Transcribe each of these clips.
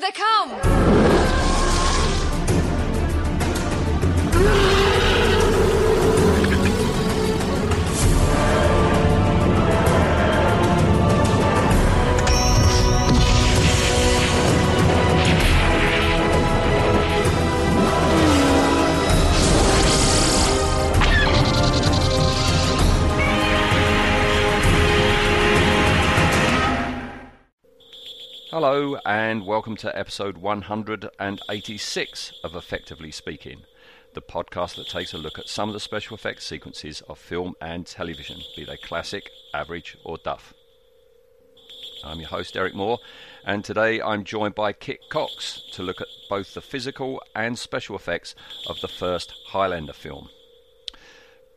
They come! Hello, and welcome to episode 186 of Effectively Speaking, the podcast that takes a look at some of the special effects sequences of film and television, be they classic, average, or duff. I'm your host, Eric Moore, and today I'm joined by Kit Cox to look at both the physical and special effects of the first Highlander film.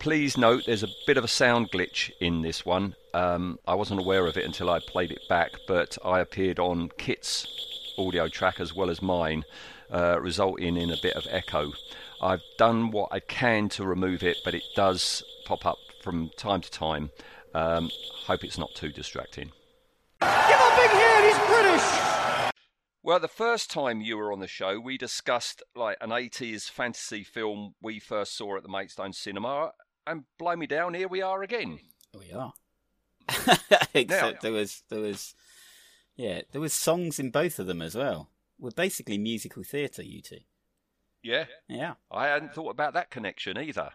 Please note there's a bit of a sound glitch in this one. Um, I wasn't aware of it until I played it back, but I appeared on Kit's audio track as well as mine, uh, resulting in a bit of echo. I've done what I can to remove it, but it does pop up from time to time. Um, hope it's not too distracting. Give a big hand, he's British! Well, the first time you were on the show, we discussed like an 80s fantasy film we first saw at the Maidstone Cinema, and blow me down, here we are again. We are. Except there was there was yeah, there was songs in both of them as well. We're basically musical theatre, you two. Yeah, Yeah. I hadn't thought about that connection either.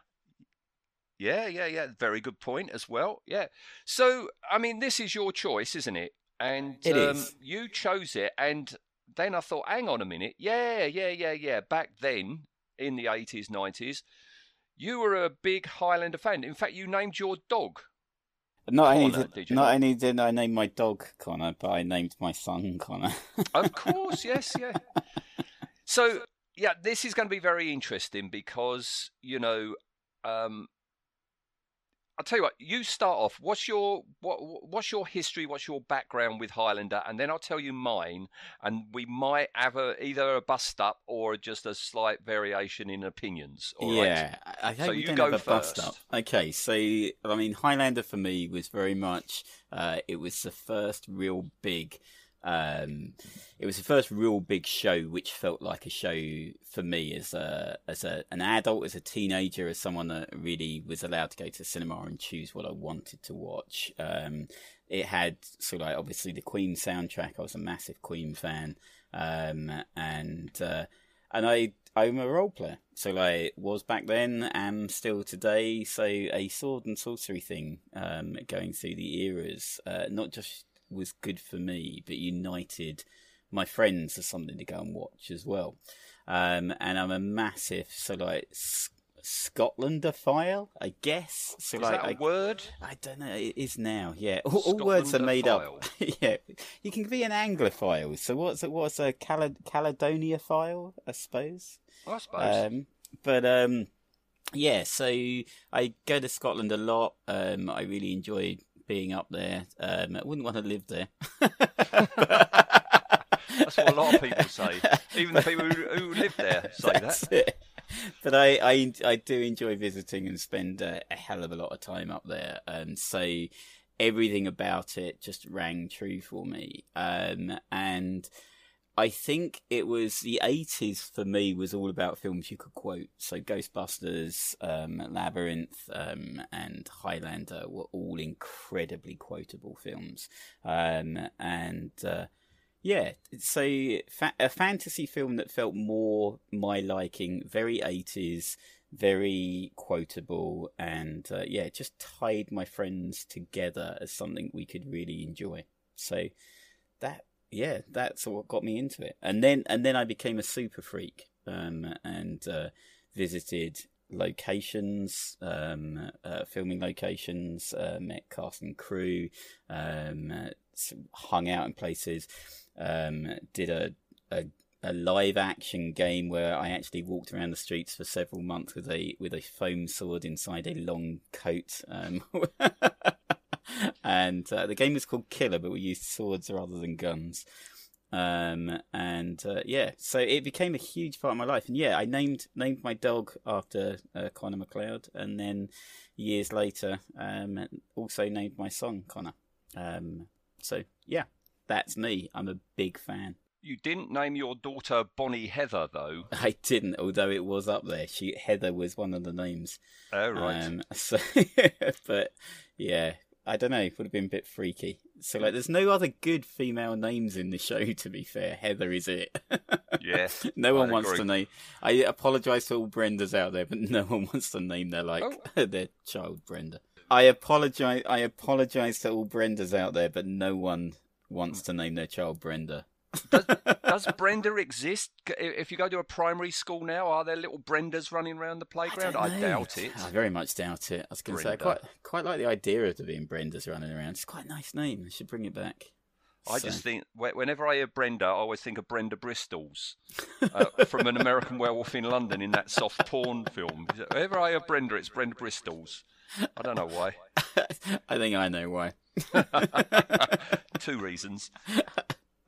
Yeah, yeah, yeah. Very good point as well. Yeah. So, I mean, this is your choice, isn't it? And It um, is. you chose it, and then I thought, hang on a minute. Yeah, yeah, yeah, yeah. Back then, in the 80s, 90s, you were a big Highlander fan. In fact, you named your dog. Not only did, did not? only did I name my dog Connor, but I named my son Connor. Of course, yes, yeah. So, yeah, this is going to be very interesting because, you know, um, I'll tell you what. You start off. What's your what? What's your history? What's your background with Highlander? And then I'll tell you mine. And we might have a either a bust up or just a slight variation in opinions. all right? yeah, I I hope So we you don't go have a bust first. up. Okay, so I mean, Highlander for me was very much. Uh, it was the first real big. Um, it was the first real big show, which felt like a show for me as a as a an adult, as a teenager, as someone that really was allowed to go to the cinema and choose what I wanted to watch. Um, it had sort of like obviously the Queen soundtrack. I was a massive Queen fan, um, and uh, and I I'm a role player, so like was back then, am still today. So a sword and sorcery thing, um, going through the eras, uh, not just was good for me, but united my friends as something to go and watch as well. Um, and I'm a massive so like S- Scotlandophile, I guess. So Is like that a I, word? I don't know. It is now. Yeah, all, all words are made up. yeah, you can be an Anglophile. So what's a, what's a Cale- Caledoniaphile? I suppose. I suppose. Um, but um, yeah. So I go to Scotland a lot. Um, I really enjoy being up there. Um, I wouldn't want to live there. That's what a lot of people say. Even the people who, who live there say That's that. it. But I, I, I do enjoy visiting and spend a, a hell of a lot of time up there. Um, so everything about it just rang true for me. Um, and I think it was the 80s for me was all about films you could quote. So Ghostbusters, um, Labyrinth, um, and Highlander were all incredibly quotable films. Um, and, uh, yeah, so fa- a fantasy film that felt more my liking, very 80s, very quotable, and uh, yeah, just tied my friends together as something we could really enjoy. So that yeah, that's what got me into it. And then and then I became a super freak um, and uh, visited locations, um, uh, filming locations, uh, met cast and crew, um, uh, hung out in places, um, did a, a a live action game where I actually walked around the streets for several months with a with a foam sword inside a long coat. And uh, the game was called Killer, but we used swords rather than guns. Um, and uh, yeah, so it became a huge part of my life. And yeah, I named named my dog after uh, Connor MacLeod, and then years later, um, also named my son Connor. Um, so yeah, that's me. I'm a big fan. you didn't name your daughter Bonnie Heather though. I didn't, although it was up there. She Heather was one of the names. Oh right. Um, so, but yeah, I don't know. It would have been a bit freaky. So like, there's no other good female names in the show. To be fair, Heather is it. yes. no one I'd wants agree. to name. I apologise to all Brendas out there, but no one wants to name their like Oh. their child Brenda. I apologise. I apologise to all Brendas out there, but no one wants to name their child Brenda. Does Brenda exist? If you go to a primary school now, are there little Brendas running around the playground? don't I, doubt it. I very much doubt it. I was going to say I quite quite like the idea of there being Brendas running around. It's quite a nice name. I should bring it back. I So- just think whenever I hear Brenda, I always think of Brenda Bristols uh, from an American Werewolf in London in that soft porn film. Whenever I hear Brenda, it's Brenda Bristols. I don't know why. I think I know why. Two reasons.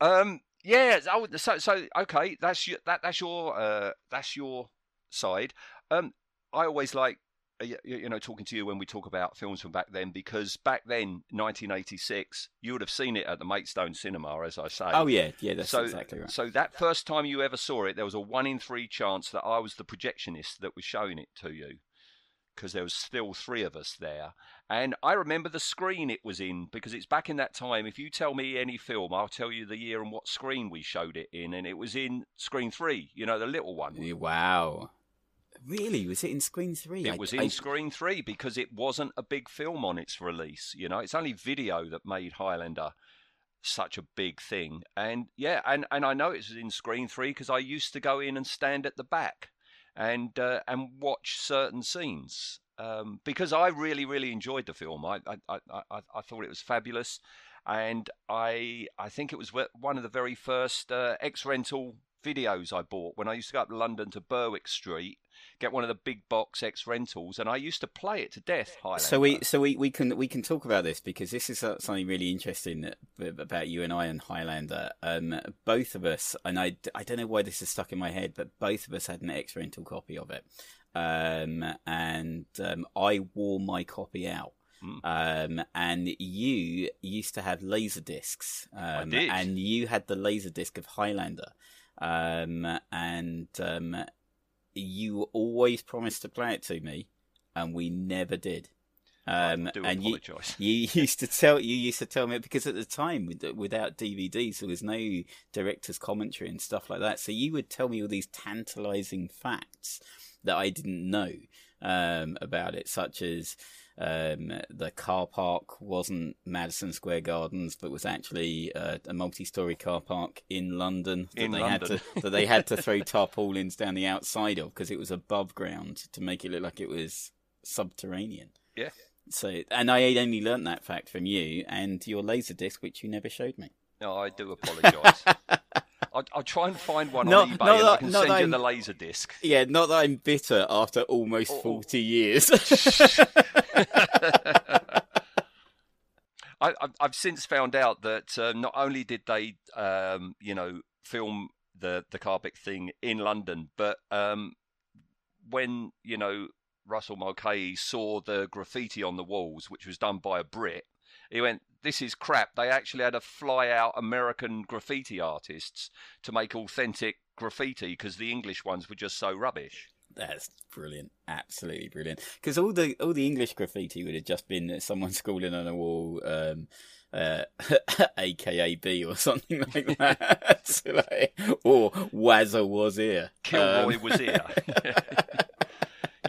Um, yeah. oh, So, so okay. That's your that that's your uh, that's your side. Um, I always like uh, y- y- you know talking to you when we talk about films from back then because back then, 1986, you would have seen it at the Maidstone Cinema, as I say. Oh yeah, yeah, that's so, exactly right. so that first time you ever saw it, there was a one in three chance that I was the projectionist that was showing it to you, because there was still three of us there. And I remember the screen it was in because it's back in that time. If you tell me any film, I'll tell you the year and what screen we showed it in, and it was in screen three. You know, the little one. Wow. Really? Was it in Screen Three? It I- was in I- screen three because it wasn't a big film on its release. You know, it's only video that made Highlander such a big thing. And yeah, and, and I know it was in screen three because I used to go in and stand at the back and uh, and watch certain scenes um, because I really really enjoyed the film. I I, I, I thought it was fabulous, and I I think it was one of the very first uh, ex rental videos I bought when I used to go up to London to Berwick Street, get one of the big box X rentals, and I used to play it to death. Highlander. So we so we, we can we can talk about this because this is uh, something really interesting about you and I and Highlander. Um, both of us, and I, I don't know why this is stuck in my head, but both of us had an X rental copy of it, um, and um, I wore my copy out. Um, and you used to have laser discs, um, did. and you had the laser disc of Highlander, um, and um, you always promised to play it to me, and we never did. Um, I do and you, you used to tell you used to tell me because at the time without DVDs there was no director's commentary and stuff like that. So you would tell me all these tantalizing facts that I didn't know um, about it, such as um, the car park wasn't Madison Square Gardens, but was actually uh, a multi-story car park in London that In they London. had to that they had to throw tarpaulins down the outside of because it was above ground to make it look like it was subterranean. Yeah. So, and I only learnt that fact from you and your laser disc, which you never showed me. No, I do apologise. I'll, I'll try and find one Not- on eBay and I can send you I'm- the laser disc. Yeah, not that I'm bitter after almost Oh, oh. 40 years. I, I've, I've since found out that uh, not only did they, um, you know, film the the Carbeck thing in London, but um, when you know Russell Mulcahy saw the graffiti on the walls, which was done by a Brit, he went, "This is crap." They actually had to fly out American graffiti artists to make authentic graffiti because the English ones were just so rubbish. That's brilliant, absolutely brilliant. Because all the all the English graffiti would have just been someone scrawling on a wall, um, uh, AKA B or something like that, So, like, or Wazza was here. Kilroy Um, was here.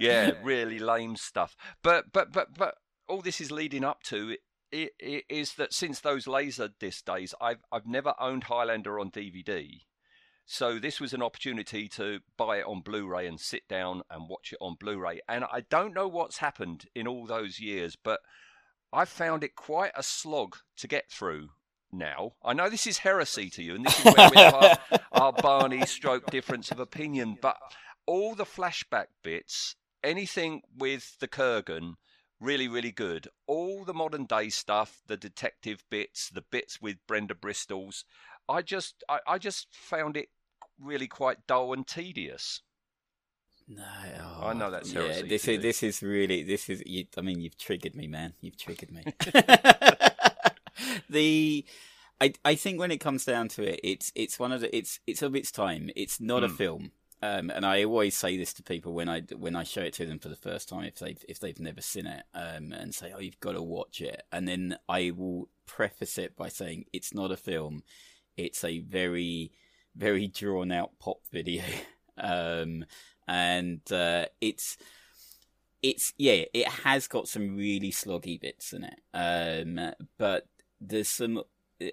Yeah, really lame stuff. But but but but all this is leading up to it, it is that since those laser disc days, I've I've never owned Highlander on DVD. So this was an opportunity to buy it on Blu-ray and sit down and watch it on Blu-ray. And I don't know what's happened in all those years, but I found it quite a slog to get through now. I know this is heresy to you, and this is where we have our, our Barney stroke difference of opinion, but all the flashback bits, anything with the Kurgan, really, really good. All the modern day stuff, the detective bits, the bits with Brenda Bristol's, I just, I, I just found it really quite dull and tedious. No, I know that's yeah. This is this is really this is. You, I mean, you've triggered me, man. You've triggered me. the I I think when it comes down to it, it's it's one of the it's it's of its time. It's not a Mm. film. Um, and I always say this to people when I when I show it to them for the first time if they if they've never seen it um, and say oh you've got to watch it. And then I will preface it by saying it's not a film. It's a very very drawn out pop video. Um, and uh, it's it's yeah it has got some really sloggy bits in it. Um, but there's some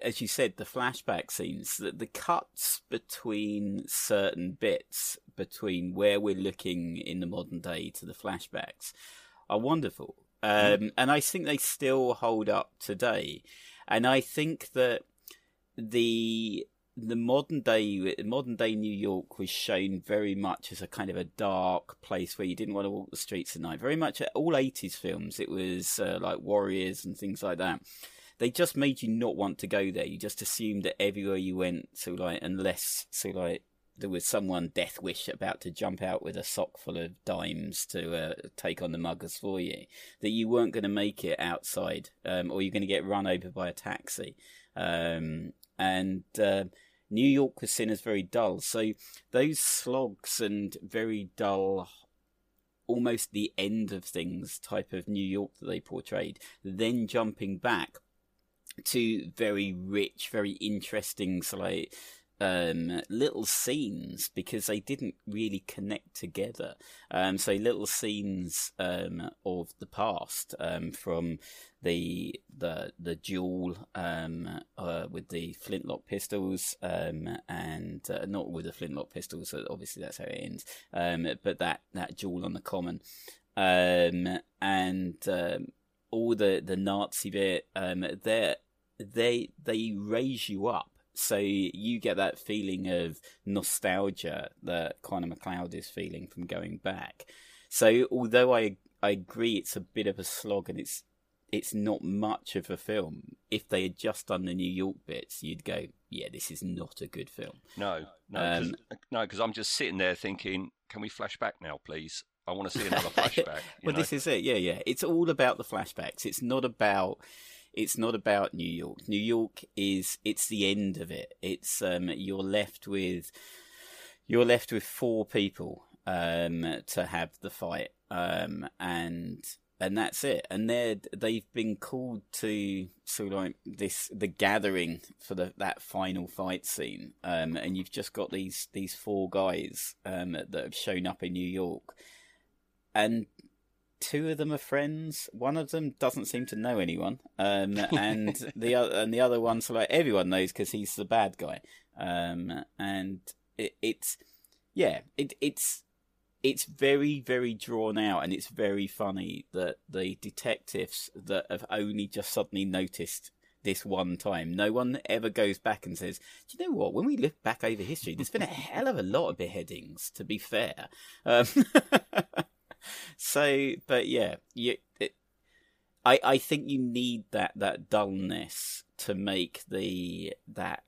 as you said, the flashback scenes, the, the cuts between certain bits, between where we're looking in the modern day to the flashbacks, are wonderful. Um, And I think they still hold up today. And I think that the the modern day modern day New York was shown very much as a kind of a dark place where you didn't want to walk the streets at night. Very much all eighties films, it was uh, like Warriors and things like that they just made you not want to go there. You just assumed that everywhere you went, so like unless so like there was someone death wish about to jump out with a sock full of dimes to uh, take on the muggers for you, that you weren't going to make it outside, um, or you're going to get run over by a taxi. Um, and uh, New York was seen as very dull. So those slogs and very dull almost the end of things type of New York that they portrayed, then jumping back to very rich, very interesting, like um, little scenes because they didn't really connect together. Um, so little scenes um, of the past um, from the the the duel um, uh, with the flintlock pistols um, and uh, not with the flintlock pistols. So obviously that's how it ends. But that that duel on the common and all the the Nazi bit. Um, they they raise you up so you get that feeling of nostalgia that Connor MacLeod is feeling from going back. So although I I agree it's a bit of a slog and it's it's not much of a film. If they had just done the New York bits, you'd go, yeah, this is not a good film. No, no, Um, cause, no, because I'm just sitting there thinking, can we flash back now, please? I want to see another flashback. well, know? this is it. Yeah, yeah. It's all about the flashbacks. It's not about. It's not about New York. New York is. It's the end of it. It's um. You're left with. You're left with four people um to have the fight um and and that's it and they're they've been called to sort of like this the gathering for the that final fight scene um and you've just got these these four guys um that have shown up in New York and two of them are friends. One of them doesn't seem to know anyone, um, and the other and the other one's like everyone knows because he's the bad guy. Um, and it, it's yeah, it, it's it's very very drawn out, and it's very funny that the detectives that have only just suddenly noticed this one time. No one ever goes back and says, "Do you know what? When we look back over history, there's been a hell of a lot of beheadings. To be fair." Um, so, but yeah, you, it, I I think you need that that dullness to make the that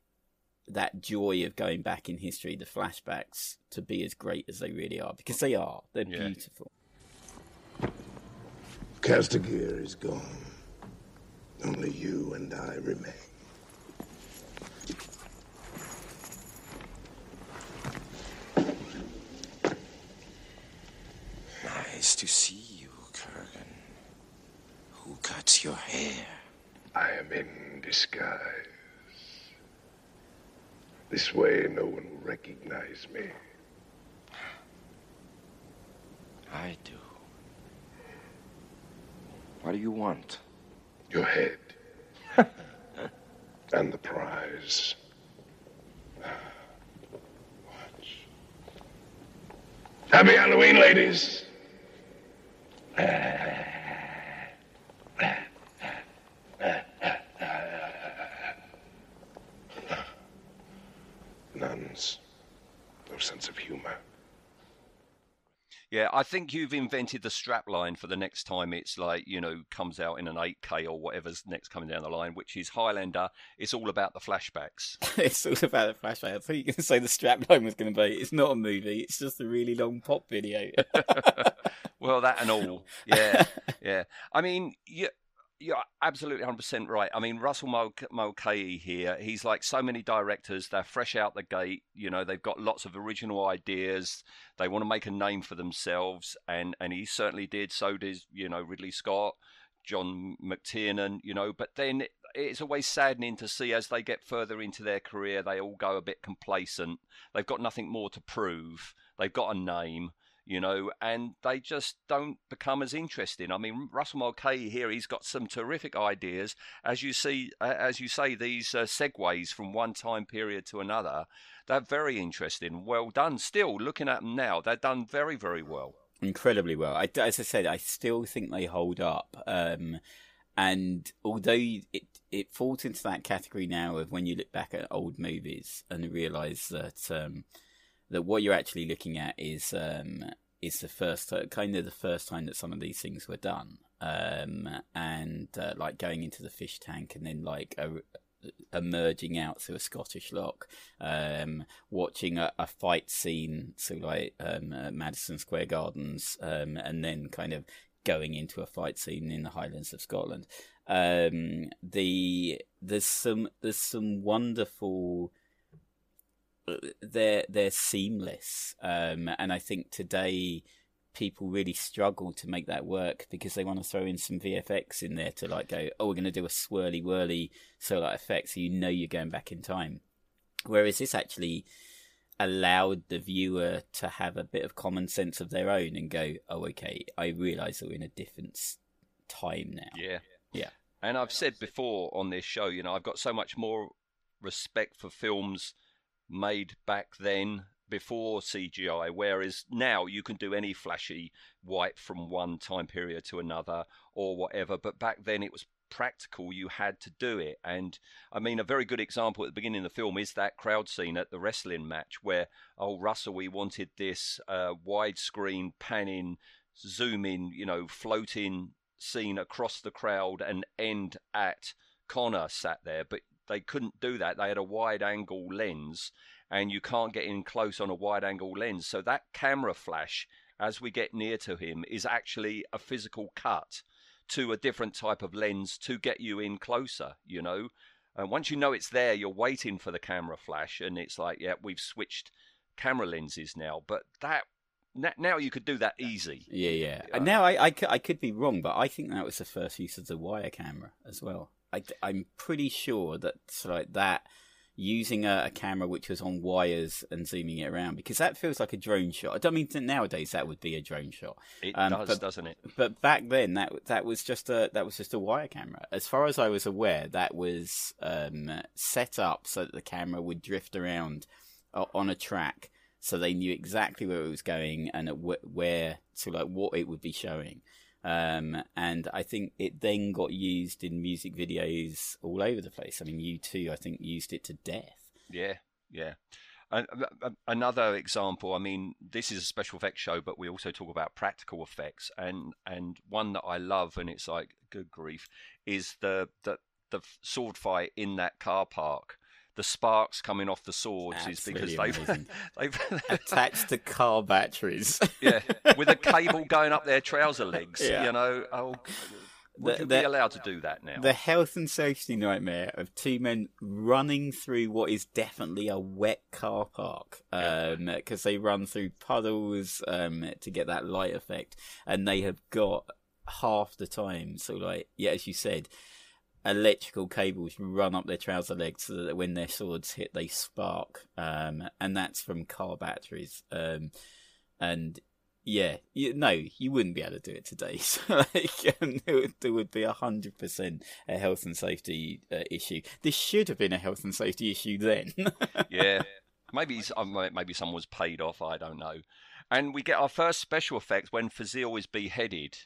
that joy of going back in history, the flashbacks, to be as great as they really are because they are. They're Yeah. beautiful. Kastagir is gone. Only you and I remain. Nice to see you, Kurgan. Who cuts your hair? I am in disguise. This way, no one will recognize me. I do. What do you want? Your head. and the prize. Watch. Happy Halloween, ladies. Nuns. No sense of humor. Yeah, I think you've invented the strap line for the next time it's like, you know, comes out in an 8K or whatever's next coming down the line, which is Highlander. It's all about the flashbacks. it's all about the flashbacks. I thought you were going to say the strapline was going to be. It's not a movie. It's just a really long pop video. well, that and all. Yeah, yeah. I mean, yeah, you're absolutely 100% right. I mean, Russell Mulcahy here, he's like so many directors. They're fresh out the gate. You know, they've got lots of original ideas. They want to make a name for themselves. And, and he certainly did. So did, you know, Ridley Scott, John McTiernan, you know. But then it's always saddening to see as they get further into their career, they all go a bit complacent. They've got nothing more to prove. They've got a name you know, and they just don't become as interesting. I mean, Russell Mulcahy here, he's got some terrific ideas. As you see, as you say, these uh, segues from one time period to another, they're very interesting. Well done. Still, looking at them now, they're done very, very well. Incredibly well. I, as I said, I still think they hold up. Um, and although it it falls into that category now of when you look back at old movies and realise that um, that what you're actually looking at is um, is the first kind of the first time that some of these things were done, um, and uh, like going into the fish tank and then like a, emerging out through a Scottish lock, um, watching a, a, fight scene, so like um, uh, Madison Square Gardens, um, and then kind of going into a fight scene in the Highlands of Scotland. Um, the there's some there's some wonderful they're they're seamless, um, and I think today people really struggle to make that work because they want to throw in some VFX in there to like go, oh, we're going to do a swirly whirly solar effect, so you know you're going back in time. Whereas this actually allowed the viewer to have a bit of common sense of their own and go, oh, okay, I realise that we're in a different time now. Yeah, yeah. And I've said before on this show, you know, I've got so much more respect for films made back then before CGI, whereas now you can do any flashy wipe from one time period to another or whatever. But back then it was practical, you had to do it. And I mean, a very good example at the beginning of the film is that crowd scene at the wrestling match where, oh, Russell, we wanted this uh, widescreen panning, zooming, you know, floating scene across the crowd and end at Connor sat there. But they couldn't do that. They had a wide angle lens, and you can't get in close on a wide angle lens. So that camera flash, as we get near to him, is actually a physical cut to a different type of lens to get you in closer, you know. And once you know it's there, you're waiting for the camera flash, and it's like, yeah, we've switched camera lenses now. But that now you could do that easy. Yeah, yeah. And now I, I, I could be wrong, but I think that was the first use of the wire camera as well. I, am pretty sure that like that using a, a, camera which was on wires and zooming it around because that feels like a drone shot. I don't mean nowadays that would be a drone shot. It um, does, but, doesn't it? But back then that that was just a that was just a wire camera. As far as I was aware, that was um, set up so that the camera would drift around uh, on a track, so they knew exactly where it was going and where to like what it would be showing. Um, and I think it then got used in music videos all over the place. I mean, U2, I think, used it to death. Yeah, yeah. Another example, I mean, this is a special effects show, but we also talk about practical effects, and and one that I love, and it's like good grief, is the the the sword fight in that car park the sparks coming off the swords That's is because really they've, they've attached to car batteries. yeah, with a cable going up their trouser legs. Yeah. You know, oh, would the, you the, be allowed to do that now? The health and safety nightmare of two men running through what is definitely a wet car park because um, they run through puddles um, to get that light effect, and they have got half the time. So, like, yeah, as you said, electrical cables run up their trouser legs so that when their swords hit, they spark. Um, and that's from car batteries. Um, and yeah, you, no, you wouldn't be able to do it today. So like, um, there, would, there would be a hundred percent a health and safety uh, issue. This should have been a health and safety issue then. yeah, maybe maybe someone was paid off. I don't know. And we get our first special effect when Fasil is beheaded,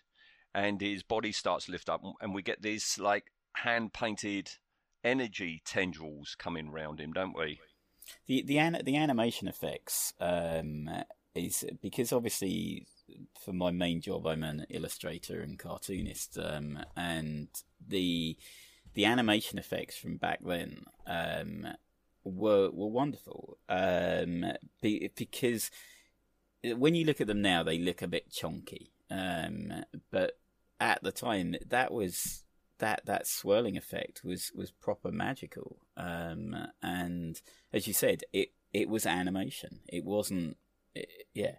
and his body starts to lift up, and we get this like hand painted energy tendrils coming round him, don't we? The the an- the animation effects um, is because obviously for my main job I'm an illustrator and cartoonist, um, and the the animation effects from back then um, were were wonderful um, be, because when you look at them now they look a bit chunky, um, but at the time that was that that swirling effect was was proper magical. Um, and as you said, it it was animation. It wasn't, it, yeah,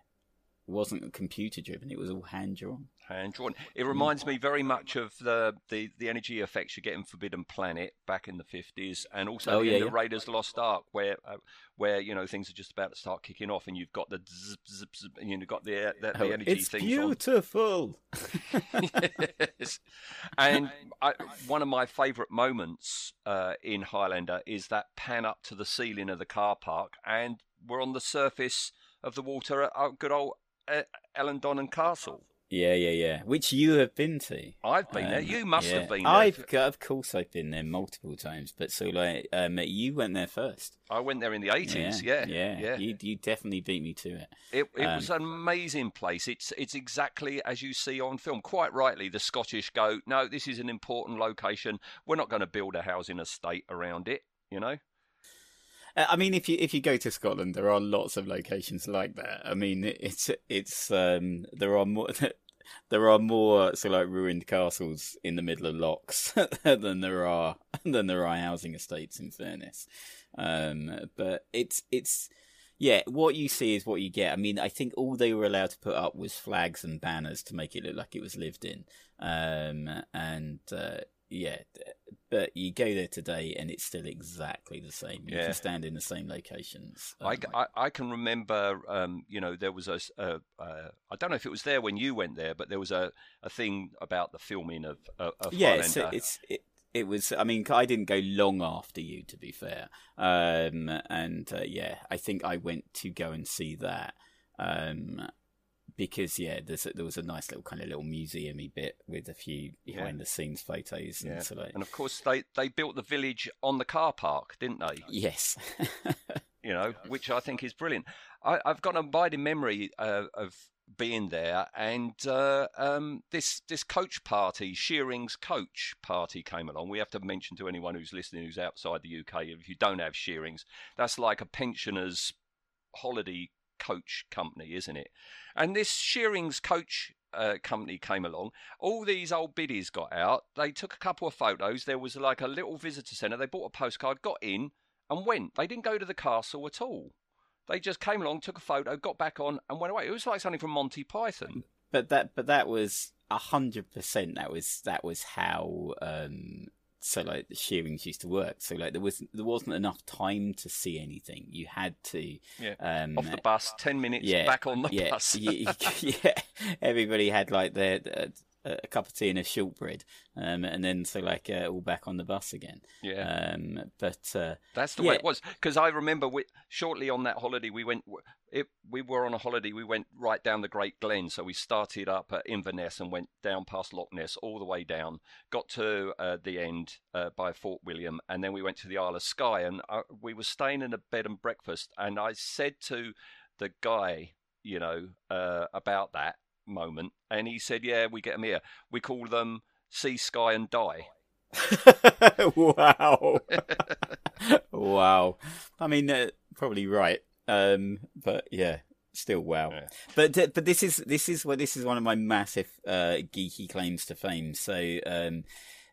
wasn't computer driven. It was all hand drawn. Hand drawn. It reminds me very much of the, the, the energy effects you get in Forbidden Planet back in the fifties, and also Oh, in yeah, the yeah. Raiders Lost Ark, where uh, where you know things are just about to start kicking off, and you've got the zip, zip, zip, and you've got the the, the Oh, energy it's things beautiful. yes. And I, one of my favourite moments uh, in Highlander is that pan up to the ceiling of the car park, and we're on the surface of the water at good old uh, Eilean Donan Castle. Yeah, yeah, yeah. Which you have been to. I've been there. Um, You must yeah. have been there. I've, of course, I've been there multiple times. But so, like, um, you went there first. I went there in the eighties. Yeah, yeah, yeah. You, you definitely beat me to it. It, it Um, was an amazing place. It's it's exactly as you see on film. Quite rightly, the Scottish go, no, this is an important location. We're not going to build a housing estate around it. You know, I mean, if you if you go to Scotland, there are lots of locations like that. I mean, it's it's um, there are more there are more so like ruined castles in the middle of locks than there are than there are housing estates. In fairness, um, but it's it's yeah, what you see is what you get. I mean, I think all they were allowed to put up was flags and banners to make it look like it was lived in. Um, and uh, yeah, but you go there today and it's still exactly the same. You Yeah. can stand in the same locations. I, Um, I, I can remember, um, you know, there was a, a- a- I don't know if it was there when you went there, but there was a, a thing about the filming of, of, of yeah, it's, it's it, it was. I mean, I didn't go long after you, to be fair. Um, and uh, yeah, I think I went to go and see that. Um, because yeah, there's a, there was a nice little kind of little museumy bit with a few behind the scenes photos and yeah. so like. And of course, they, they built the village on the car park, didn't they? Yes. you know, which I think is brilliant. I, I've got an abiding memory uh, of being there, and uh, um, this this coach party, Shearing's coach party, came along. We have to mention to anyone who's listening who's outside the UK, if you don't have Shearing's, that's like a pensioners' holiday coach company, isn't it? And this Shearing's coach uh, company came along. All these old biddies got out. They took a couple of photos. There was like a little visitor centre. They bought a postcard, got in, and went. They didn't go to the castle at all. They just came along, took a photo, got back on, and went away. It was like something from Monty Python. but that but that was hundred percent that was that was how um so like the shearings used to work so like there was there wasn't enough time to see anything you had to Yeah. um Off the bus, ten minutes, yeah back on the yeah, bus. yeah everybody had like their uh, a cup of tea and a shortbread um and then so like uh, all back on the bus again yeah. um but uh That's the Yeah. way it was. Because I remember we, shortly on that holiday, we went. It, we were on a holiday. We went right down the Great Glen. So we started up at Inverness and went down past Loch Ness all the way down. Got to uh, the end uh, by Fort William, and then we went to the Isle of Skye. And uh, we were staying in a bed and breakfast. And I said to the guy, you know, uh, about that moment, and he said, "Yeah, we get them here. We call them See, Skye, and Die." wow wow i mean uh, probably right um but yeah still wow. Yeah. but but this is this is what this is one of my massive uh geeky claims to fame. So um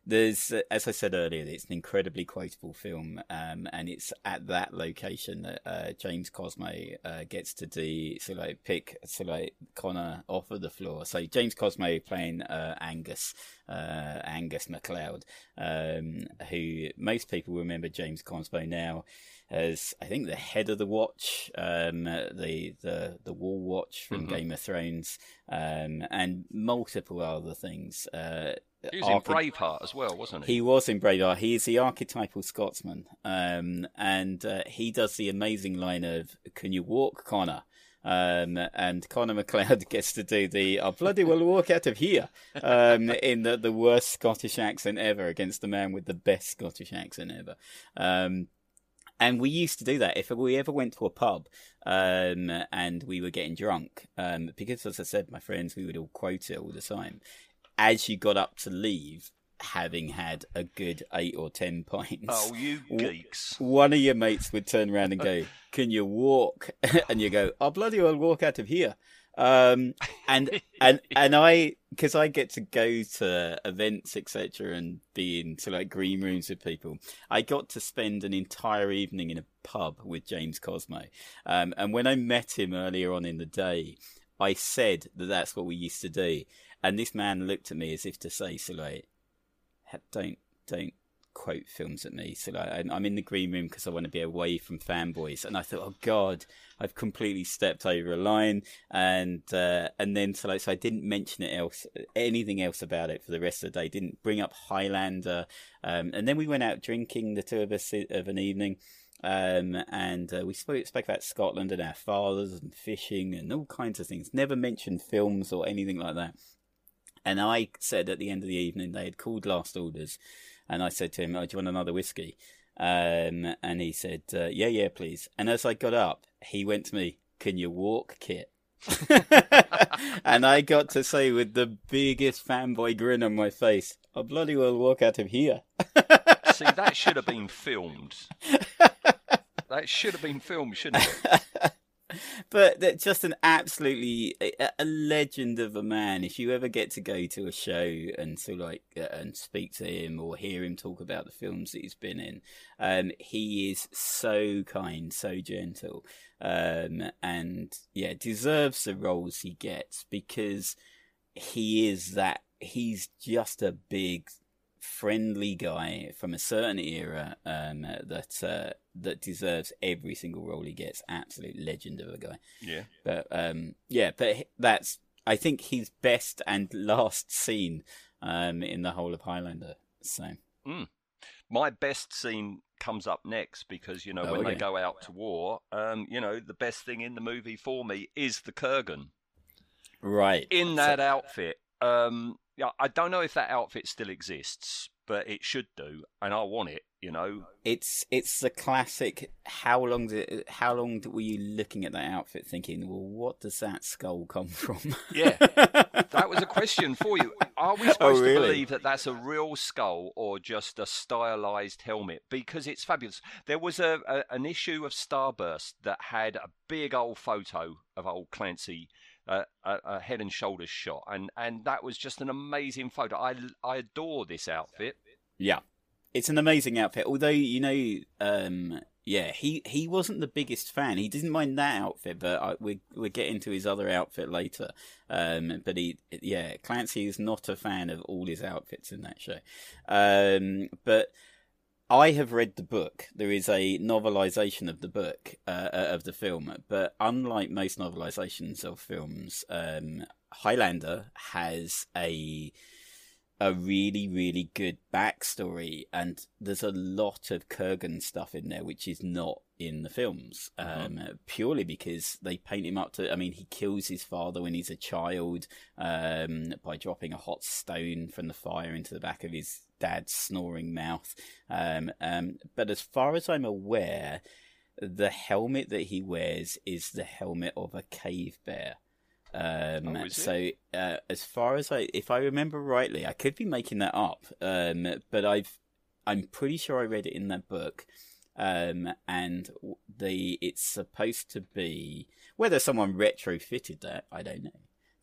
there's as i said earlier it's an incredibly quotable film um and it's at that location that uh james cosmo uh gets to do so like pick so like connor off of the floor. So james cosmo playing uh angus uh angus macleod um who most people remember james cosmo now as I think the head of the watch, um, the the the Wall Watch from Mhm. Game of Thrones, um, and multiple other things. Uh, He was in Braveheart as well, wasn't he? he was in Braveheart. He is the archetypal Scotsman, um, and uh, he does the amazing line of "Can you walk, Connor?" Um, and Connor MacLeod gets to do the "I bloody well walk out of here" um, in the, the worst Scottish accent ever against the man with the best Scottish accent ever. Um, and we used to do that if we ever went to a pub um, and we were getting drunk, um, because as I said, my friends, we would all quote it all the time. As you got up to leave, having had a good eight or ten pints, Oh, you geeks. one of your mates would turn around and go, "Can you walk?" and you go, "Oh bloody well, walk out of here." Um, and and and I because I get to go to events etc. and be into like green rooms with people. I got to spend an entire evening in a pub with James Cosmo. Um, and when I met him earlier on in the day, I said that that's what we used to do. And this man looked at me as if to say, "So like, don't don't quote films at me. So like, I'm in the green room because I want to be away from fanboys. And I thought, oh god, I've completely stepped over a line. And uh, and then so like, so I didn't mention it else, anything else about it for the rest of the day. Didn't bring up Highlander. Um, and then we went out drinking, the two of us of an evening. Um, and uh, we spoke, spoke about Scotland and our fathers and fishing and all kinds of things. Never mentioned films or anything like that. And I said at the end of the evening they had called last orders, and I said to him, oh, "Do you want another whiskey?" Um, and he said, uh, "Yeah, yeah, please." And as I got up, he went to me, "Can you walk, Kit?" and I got to say with the biggest fanboy grin on my face, "I bloody well walk out of here." See, that should have been filmed. that should have been filmed, shouldn't it? but just an absolutely a, a, legend of a man. If you ever get to go to a show and to like uh, and speak to him or hear him talk about the films that he's been in, um, he is so kind, so gentle, um, and yeah, deserves the roles he gets because he is that. He's just a big friendly guy from a certain era um, that uh, that deserves every single role he gets. Absolute legend of a guy. Yeah. But um, yeah, but that's I think his best and last scene um, in the whole of Highlander. So. Mm. My best scene comes up next because you know oh, when okay. they go out to war, um, you know the best thing in the movie for me is the Kurgan. Right. In that so... outfit, um, yeah, I don't know if that outfit still exists, but it should do, and I want it. You know, it's it's the classic. How long did how long were you looking at that outfit, thinking, well, what does that skull come from? yeah, that was a question for you. Are we oh, supposed oh, really? to believe that that's a real skull or just a stylized helmet? Because it's fabulous. There was a, a an issue of Starburst that had a big old photo of old Clancy a, a, head and shoulders shot, and and that was just an amazing photo. I I adore this outfit. Yeah, it's an amazing outfit. Although you know, um, yeah, he he wasn't the biggest fan. He didn't mind that outfit, but I, we we get into his other outfit later. Um, but he, yeah, Clancy is not a fan of all his outfits in that show. Um, but I have read the book. There is a novelization of the book uh, uh, of the film, but unlike most novelizations of films, um, Highlander has a a really really good backstory, and there's a lot of Kurgan stuff in there which is not in the films. Um, uh-huh. Purely because they paint him up to. I mean, he kills his father when he's a child um, by dropping a hot stone from the fire into the back of his dad's snoring mouth. Um, um, but as far as I'm aware, the helmet that he wears is the helmet of a cave bear. Um, oh, so uh, as far as I, if I remember rightly, I could be making that up, um, but I've, I'm pretty sure I read it in that book, um, and the it's supposed to be whether someone retrofitted that, I don't know.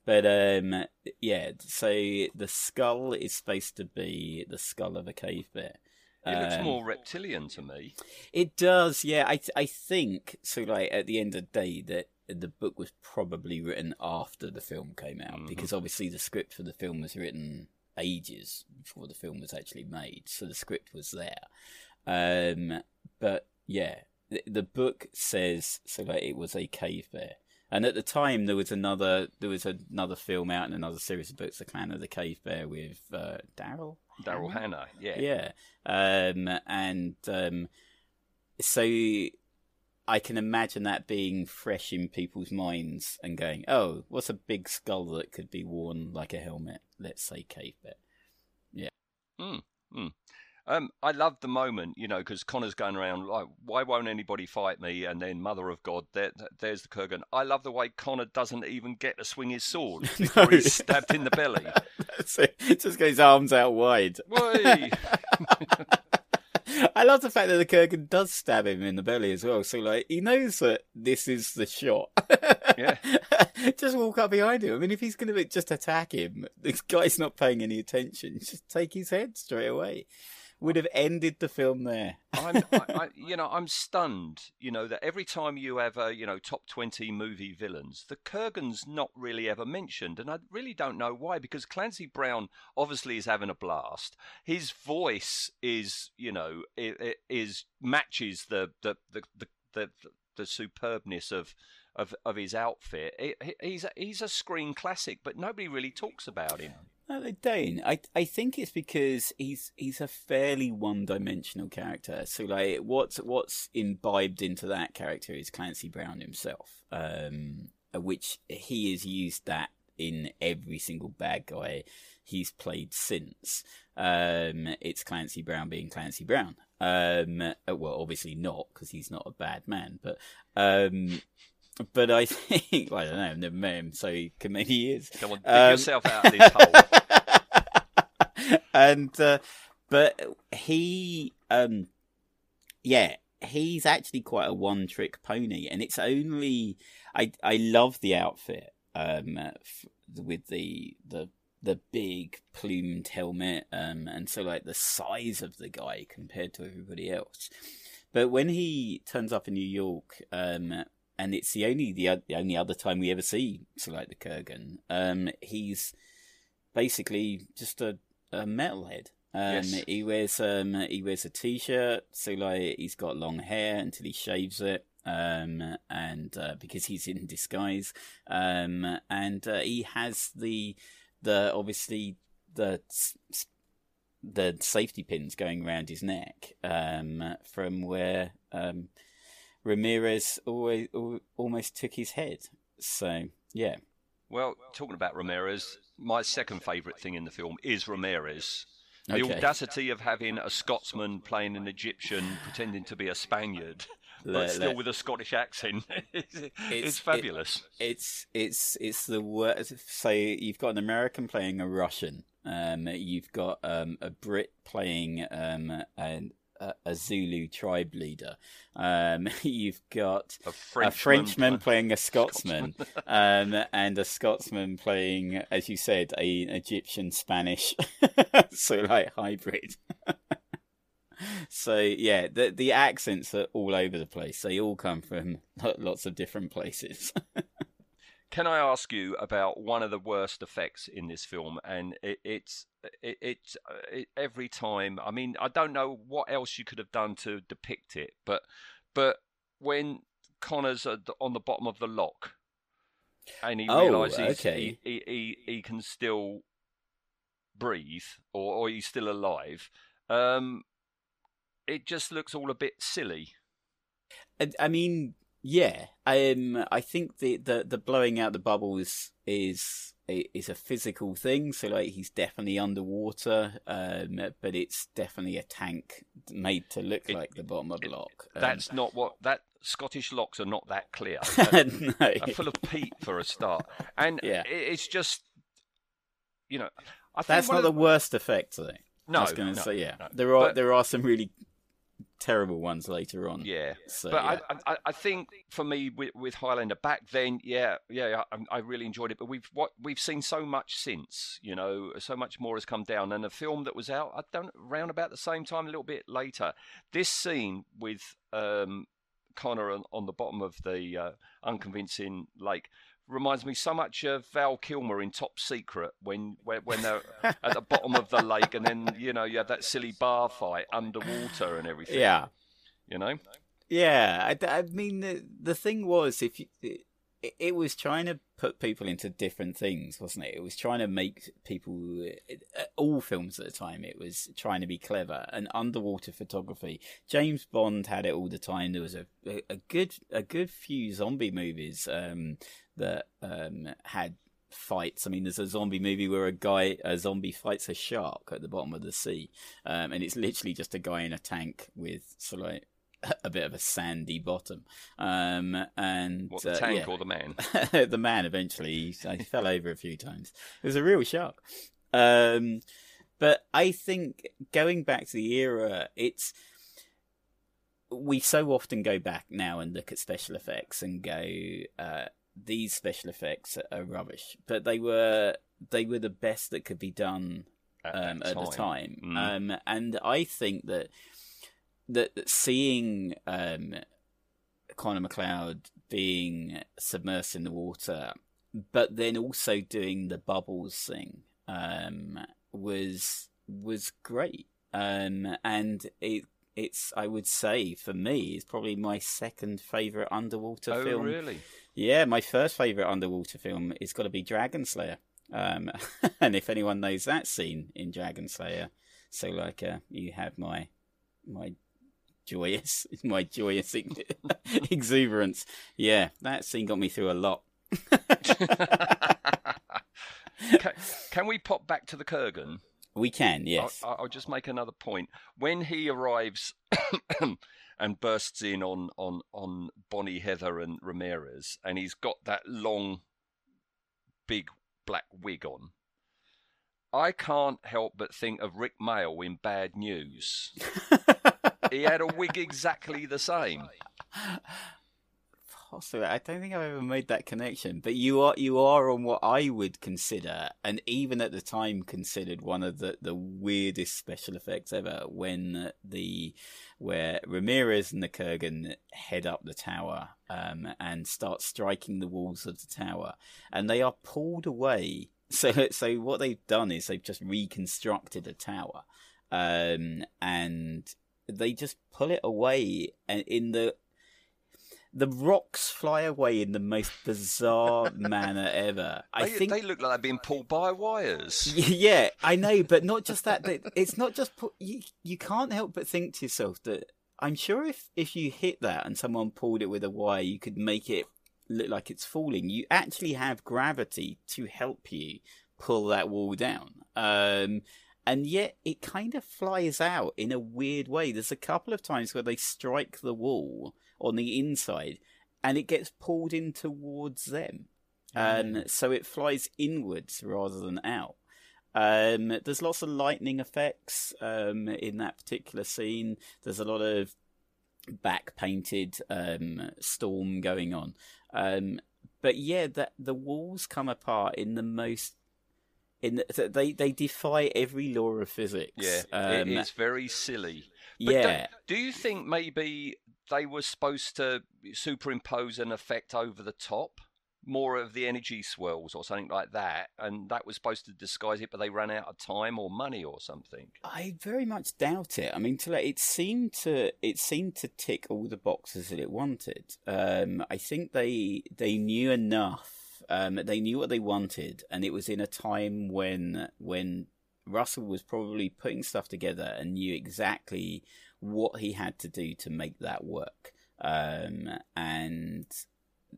But um, yeah, so the skull is supposed to be the skull of a cave bear. It looks um, more reptilian to me. It does, yeah. I I think so. Like at the end of the day, that the book was probably written after the film came out mm-hmm. because obviously the script for the film was written ages before the film was actually made, so the script was there. Um, but yeah, the, the book says so that it was a cave bear. And at the time, there was another there was another film out and another series of books, The Clan of the Cave Bear, with uh, Daryl. Daryl Hannah, yeah, yeah, um, and um, so I can imagine that being fresh in people's minds and going, "Oh, what's a big skull that could be worn like a helmet? Let's say cave bear." Yeah. Mm, mm. Um, I love the moment, you know, because Connor's going around like, "Why won't anybody fight me?" And then Mother of God, there, there's the Kurgan. I love the way Connor doesn't even get to swing his sword before no. he's stabbed in the belly. That's it. Just got his arms out wide. I love the fact that the Kurgan does stab him in the belly as well. So like he knows that this is the shot. Yeah. just walk up behind him. I mean, if he's going to just attack him, this guy's not paying any attention. Just take his head straight away. Would have ended the film there. I'm, I, I, you know, I'm stunned. You know that every time you ever, you know, top twenty movie villains, the Kurgan's not really ever mentioned, and I really don't know why. Because Clancy Brown obviously is having a blast. His voice is, you know, it, it is matches the the the the, the, the superbness of. Of, of his outfit, He- he's a, he's a screen classic, but nobody really talks about him. No, they don't. I I think it's because he's he's a fairly one dimensional character. So like what's what's imbibed into that character is Clancy Brown himself. Um which he has used that in every single bad guy he's played since. Um it's Clancy Brown being Clancy Brown. Um well obviously not because he's not a bad man, but um but I think well, I don't know, I've never met him, so he, can maybe he is. Come on, dig Um, yourself out of this hole. and uh, but he um yeah he's actually quite a one trick pony and it's only i i love the outfit um f- with the the the big plumed helmet um and so like the size of the guy compared to everybody else but when he turns up in new york um and it's the only the, the only other time we ever see like the kurgan um he's basically just a, a metalhead. Um, Yes. He wears um, he wears a t-shirt, so like he's got long hair until he shaves it, um, and uh, because he's in disguise, um, and uh, he has the the obviously the the safety pins going around his neck um, from where um, Ramirez always al- almost took his head. So yeah, Well, talking about Ramirez, my second favourite thing in the film is Ramirez. The Okay. audacity of having a Scotsman playing an Egyptian pretending to be a Spaniard, but still le- with a Scottish accent. it's, It's- fabulous. It's it's it's the worst. So you've got an American playing a Russian. Um, you've got um, a Brit playing um, an, a, a Zulu tribe leader. Um, you've got A a Frenchman Frenchman play- playing a Scotsman, um, and a Scotsman playing, as you said, a an Egyptian Spanish, so like hybrid. so yeah, the the accents are all over the place. They all come from lots of different places. Can I ask you about one of the worst effects in this film? And it, it's it, it's uh, it, every time. I mean, I don't know what else you could have done to depict it, but but when Connor's on the bottom of the lock and he Oh, realizes okay. he, he, he he can still breathe or, or he's still alive, um, it just looks all a bit silly. I, I mean, yeah. Um, I think the, the, the blowing out the bubbles is is a physical thing. So like he's definitely underwater, um, but it's definitely a tank made to look It- like the bottom of the lock. Um, That's not what that Scottish locks are not that clear. no. are full of peat for a start, and Yeah. it's just you know. I think That's not of the worst effect, though. No, I was going to no, say yeah. no. There are But- there are some really terrible ones later on. Yeah, So, but yeah. I, I, I think for me with, with Highlander back then, yeah, yeah, I, I really enjoyed it. But we've what we've seen so much since, you know, so much more has come down. And a film that was out, I don't around about the same time, a little bit later. This scene with um, Connor on, on the bottom of the uh, unconvincing lake reminds me so much of Val Kilmer in Top Secret when when, when they're at the bottom of the lake and then you know you have that silly bar fight underwater and everything. yeah. you know. Yeah, I, I mean the the thing was if you, it, was trying to put people into different things, wasn't it? It was trying to make people uh, all films at the time. It was trying to be clever and underwater photography. James Bond had it all the time. There was a a, a good a good few zombie movies um, that um, had fights. I mean, there's a zombie movie where a guy, a zombie fights a shark at the bottom of the sea, um, and it's literally just a guy in a tank with sort of like a bit of a sandy bottom. Um, and What the uh, tank yeah. or the man? the man eventually he, he fell over a few times. It was a real shark. Um, but I think going back to the era, it's we so often go back now and look at special effects and go, uh, these special effects are rubbish, but they were they were the best that could be done At um, at the time. time. Mm. Um, and I think that that that seeing um, Connor MacLeod being submersed in the water, but then also doing the bubbles thing um, was was great. Um, and it it's I would say for me is probably my second favorite underwater oh, film. really? Yeah, my first favorite underwater film is got to be Dragon Slayer. Um, and if anyone knows that scene in Dragon Slayer, so like uh, you have my my joyous my joyous exuberance. Yeah, that scene got me through a lot. can, can we pop back to the Kurgan? We can, yes. I'll, I'll just make another point. When he arrives and bursts in on, on, on Bonnie, Heather, and Ramirez, and he's got that long, big black wig on, I can't help but think of Rik Mayall in Bad News. He had a wig exactly the same. Possibly, I don't think I've ever made that connection. But you are you are on what I would consider, and even at the time considered one of the, the weirdest special effects ever. When the where Ramirez and the Kurgan head up the tower um, and start striking the walls of the tower, and they are pulled away. So so what they've done is they've just reconstructed a tower, um, and they just pull it away, and in the the rocks fly away in the most bizarre manner ever. I they, think they look like they're being pulled by wires. yeah, I know, but not just that. that it's not just you. You can't help but think to yourself that I'm sure if if you hit that and someone pulled it with a wire, you could make it look like it's falling. You actually have gravity to help you pull that wall down. Um, and yet it kind of flies out in a weird way. There's a couple of times where they strike the wall on the inside and it gets pulled in towards them. Um, so it flies inwards rather than out. Um, there's lots of lightning effects um, in that particular scene. There's a lot of back painted um, storm going on. Um, but yeah, that the walls come apart in the most. In the, they they defy every law of physics. Yeah, Um, it is very silly. But yeah. don't- do you think maybe they were supposed to superimpose an effect over the top? More of the energy swirls or something like that, and that was supposed to disguise it, but they ran out of time or money or something. I very much doubt it. I mean, to let it seemed to it seemed to tick all the boxes that it wanted. Um, I think they they knew enough. Um, they knew what they wanted, and it was in a time when when Russell was probably putting stuff together and knew exactly what he had to do to make that work. Um, and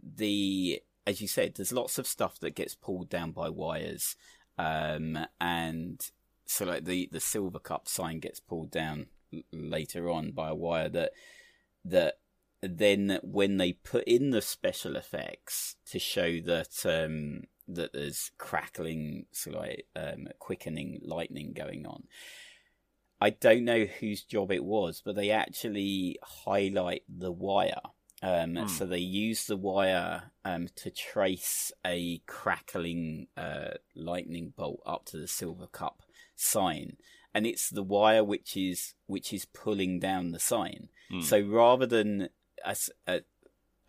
the as you said, there's lots of stuff that gets pulled down by wires, um, and so like the the silver cup sign gets pulled down later on by a wire that that then when they put in the special effects to show that um that there's crackling so like um quickening lightning going on i don't know whose job it was but they actually highlight the wire. Um, So they use the wire um, to trace a crackling uh, lightning bolt up to the silver cup sign, and it's the wire which is which is pulling down the sign. So rather than a, a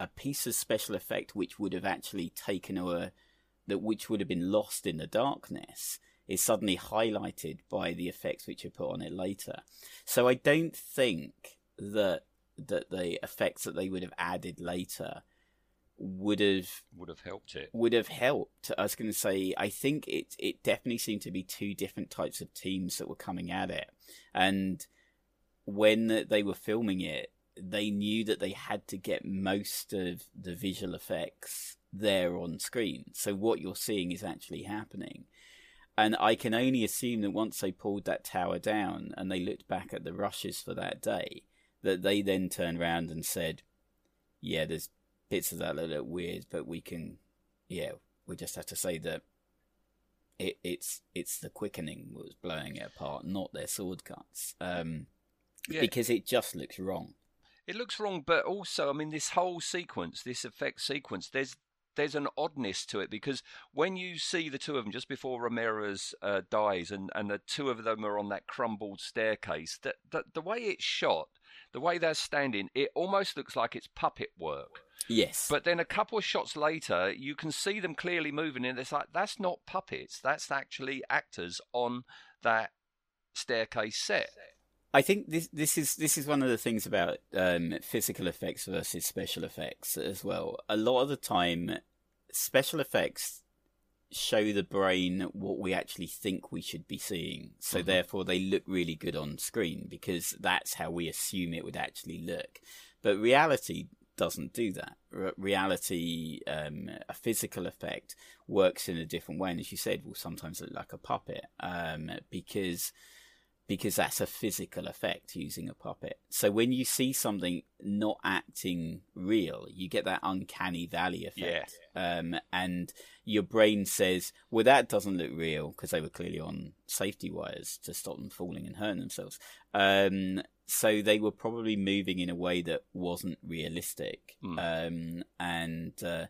a piece of special effect which would have actually taken a that which would have been lost in the darkness is suddenly highlighted by the effects which are put on it later. So I don't think that that the effects that they would have added later would have Would have helped it. would have helped. I was going to say, I think it it definitely seemed to be two different types of teams that were coming at it, and when they were filming it, they knew that they had to get most of the visual effects there on screen. So what you're seeing is actually happening. And I can only assume that once they pulled that tower down and they looked back at the rushes for that day, that they then turned around and said, "Yeah, there's bits of that that look weird, but we can, yeah, we just have to say that it, it's it's the quickening was blowing it apart, not their sword cuts, um, Yeah. because it just looks wrong." It looks wrong, but also, I mean, this whole sequence, this effect sequence, there's there's an oddness to it because when you see the two of them just before Ramirez uh, dies, and, and the two of them are on that crumbled staircase, that the, the way it's shot, the way they're standing, it almost looks like it's puppet work. Yes. But then a couple of shots later, you can see them clearly moving, and it's like that's not puppets. That's actually actors on that staircase set. I think this this is this is one of the things about um, physical effects versus special effects as well. A lot of the time, special effects show the brain what we actually think we should be seeing. So Mhm. therefore, they look really good on screen because that's how we assume it would actually look. But reality doesn't do that. Re- reality, um, a physical effect, works in a different way, and as you said, will sometimes look like a puppet um, because because that's a physical effect using a puppet. So when you see something not acting real, you get that uncanny valley effect. Um, and your brain says, well, that doesn't look real because they were clearly on safety wires to stop them falling and hurting themselves. Um, so they were probably moving in a way that wasn't realistic. Hmm. Um, and, uh,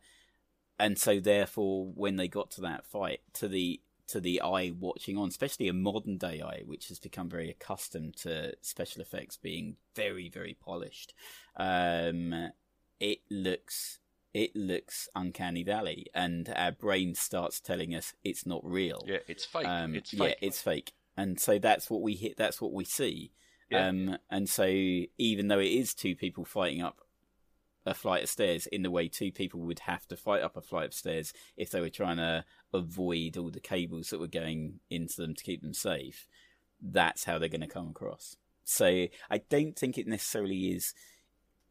and so therefore when they got to that fight, to the, to the eye watching on, especially a modern day eye, which has become very accustomed to special effects being very, very polished. Um, it looks it looks uncanny valley, and our brain starts telling us it's not real. Yeah, it's fake. Um, it's yeah, it's fake, and so that's what we hit. That's what we see. Yeah. Um, and so even though it is two people fighting up a flight of stairs in the way two people would have to fight up a flight of stairs if they were trying to avoid all the cables that were going into them to keep them safe, that's how they're going to come across. So I don't think it necessarily is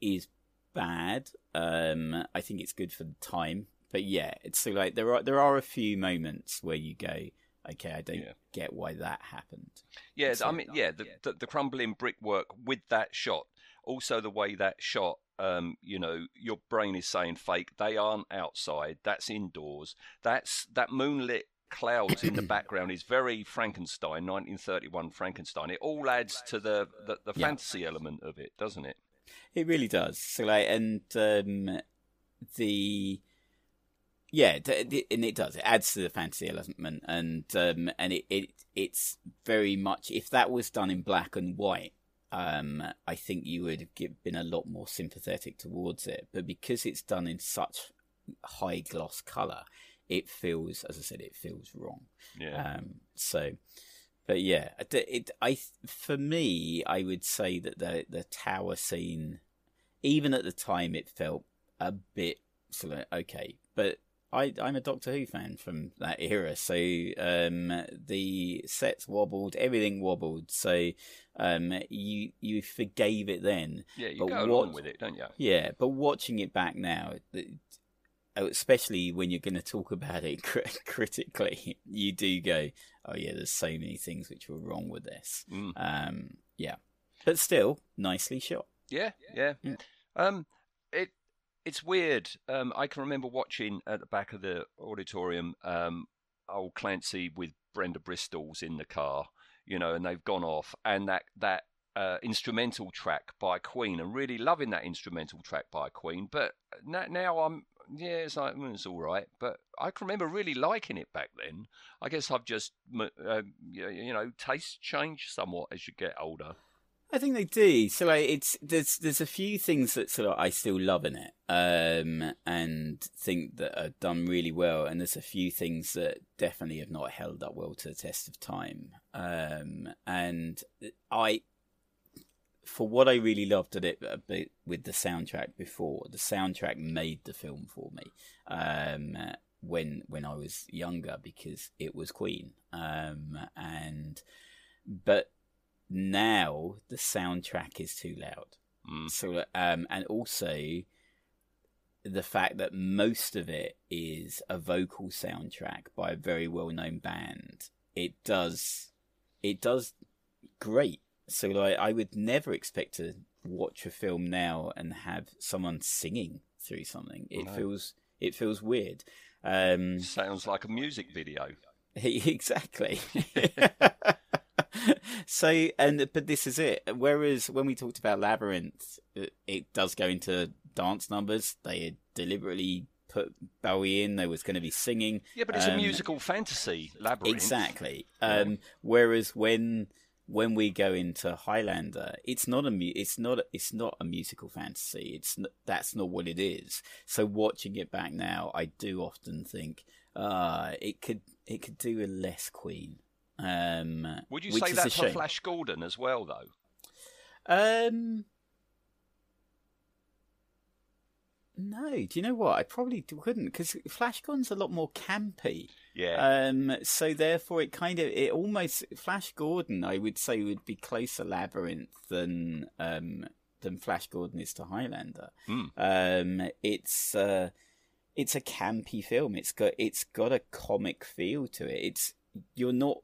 is bad. Um, I think it's good for the time, but yeah, it's so like there are there are a few moments where you go, okay, I don't Yeah. get why that happened. Yeah, I mean, yeah, the, the the crumbling brickwork with that shot, also the way that shot, um, you know, your brain is saying fake. They aren't outside. That's indoors. That's that moonlit clouds in the background is very Frankenstein, 1931 Frankenstein. It all adds to the the, the Yeah. fantasy element of it, doesn't it? It really does. So like, and um, the yeah, d- d- and it does. It adds to the fantasy element, and um, and it, it it's very much if that was done in black and white. Um, I think you would have been a lot more sympathetic towards it, but because it's done in such high gloss color, it feels, as I said, it feels wrong. Yeah. Um, so, but yeah, it, it, I for me, I would say that the the tower scene, even at the time, it felt a bit sort of okay. But I I'm a Doctor Who fan from that era, so um, the sets wobbled, everything wobbled. So um, you you forgave it then. yeah, you but go along what- with it, don't you? Yeah, but watching it back now, oh, especially when you're going to talk about it cri- critically, you do go, "Oh yeah, there's so many things which were wrong with this." Mm. Um, yeah, but still nicely shot. Yeah, yeah. Yeah. Um, it it's weird. Um, I can remember watching at the back of the auditorium, um, old Clancy with Brenda Bristol's in the car, you know, and they've gone off, and that that uh, instrumental track by Queen, and really loving that instrumental track by Queen. But now, I'm yeah, it's like mm, it's all right. But I can remember really liking it back then. I guess I've just uh, you know tastes change somewhat as you get older. I think they do. So like, it's there's there's a few things that sort of I still love in it, um, and think that are done really well, and there's a few things that definitely have not held up well to the test of time. Um, and I, for what I really loved at it with the soundtrack before, the soundtrack made the film for me. Um, when when I was younger because it was Queen, um, and but now the soundtrack is too loud. Mm. So, um, and also the fact that most of it is a vocal soundtrack by a very well-known band. It does, it does great. So, like, I would never expect to watch a film now and have someone singing through something. It No. feels, it feels weird. Um, Sounds like a music video. exactly. so, and but this is it. Whereas when we talked about Labyrinth, it, it does go into dance numbers. They had deliberately put Bowie in. There was going to be singing. Yeah, but it's a Um, musical fantasy labyrinth. Exactly. Um, whereas when when we go into Highlander, it's not a mu- it's not it's not a musical fantasy. It's n- that's not what it is. So watching it back now, I do often think, uh, it could it could do with less Queen. Um, Would you say that for shame. Flash Gordon as well, though? Um, no. Do you know what? I probably couldn't because Flash Gordon's a lot more campy. Yeah. Um, so therefore, it kind of it almost Flash Gordon, I would say, would be closer Labyrinth than um than Flash Gordon is to Highlander. Hmm. Um, it's uh, it's a campy film. It's got it's got a comic feel to it. It's you're not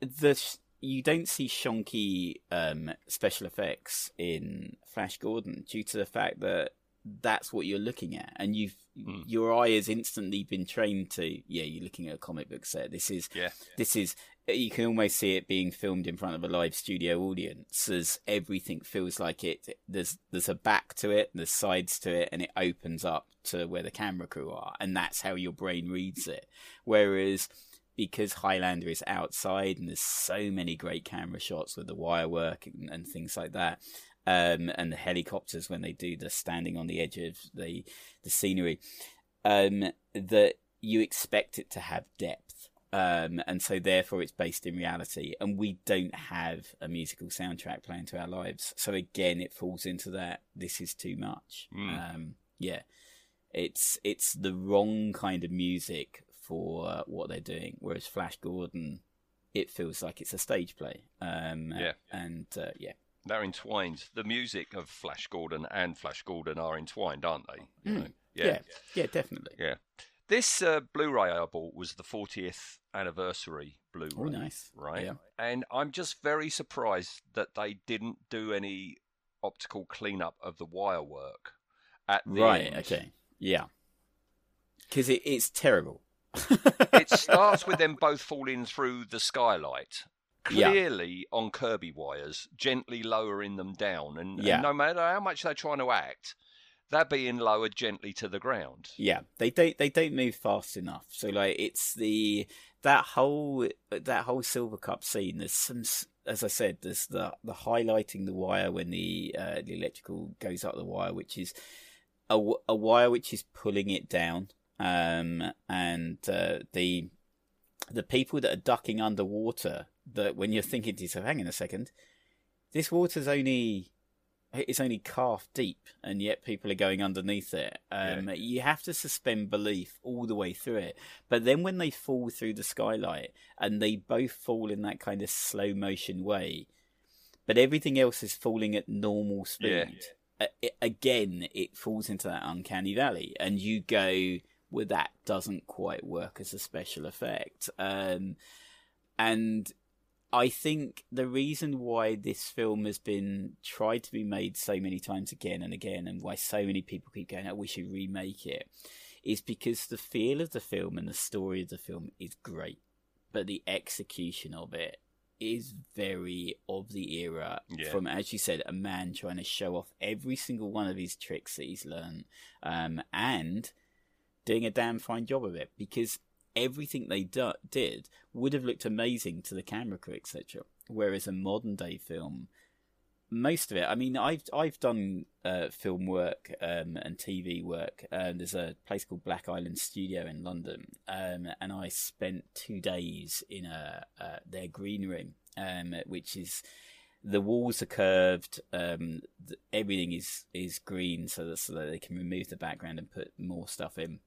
the you don't see shonky um, special effects in Flash Gordon due to the fact that that's what you're looking at, and you've Hmm. your eye has instantly been trained to yeah, you're looking at a comic book set. This is Yeah. this is you can almost see it being filmed in front of a live studio audience as everything feels like it there's there's a back to it there's sides to it and it opens up to where the camera crew are and that's how your brain reads it whereas because Highlander is outside and there's so many great camera shots with the wire work and, and things like that um, and the helicopters when they do the standing on the edge of the the scenery um, that you expect it to have depth. Um, and so therefore it's based in reality and we don't have a musical soundtrack playing to our lives. So again, it falls into that. This is too much. Um, yeah, it's, it's the wrong kind of music for uh, what they're doing. Whereas Flash Gordon, it feels like it's a stage play. Um, Yeah. And, uh, yeah. They're entwined. The music of Flash Gordon and Flash Gordon are entwined, aren't they? You know? Yeah. Yeah, definitely. Yeah. This uh, Blu-ray I bought was the 40th anniversary Blu-ray. Oh, nice. Right. Yeah. And I'm just very surprised that they didn't do any optical cleanup of the wire work at the Right. end. Okay. Yeah. Because it, it's terrible. It starts with them both falling through the skylight. Yeah. Clearly on Kirby wires, gently lowering them down, and, and no matter how much they're trying to act, they're being lowered gently to the ground. Yeah, they don't they don't move fast enough. So like it's the that whole that whole silver cup scene. There's some as I said, there's the the highlighting the wire when the uh, the electrical goes up the wire, which is a, a wire which is pulling it down. Um, and uh, the the people that are ducking underwater. That when you're thinking to yourself, hang on a second, this water's only it's only calf deep, and yet people are going underneath it. Um, You have to suspend belief all the way through it. But then when they fall through the skylight, and they both fall in that kind of slow motion way, but everything else is falling at normal speed. Yeah. a- it- again, it falls into that uncanny valley, and you go, "Well, that doesn't quite work as a special effect." Um, and I think the reason why this film has been tried to be made so many times again and again, and why so many people keep going, "Oh, we should remake it," is because the feel of the film and the story of the film is great, but the execution of it is very of the era. Yeah. From as you said, a man trying to show off every single one of his tricks that he's learned, um, and doing a damn fine job of it because everything they do- did would have looked amazing to the camera crew, etc. Whereas a modern day film, most of it, I mean, I've I've done uh, film work um, and TV work. There's a place called Black Island Studio in London, um, and I spent two days in a uh, their green room, um, which is the walls are curved. Um, th- everything is is green, so that so that they can remove the background and put more stuff in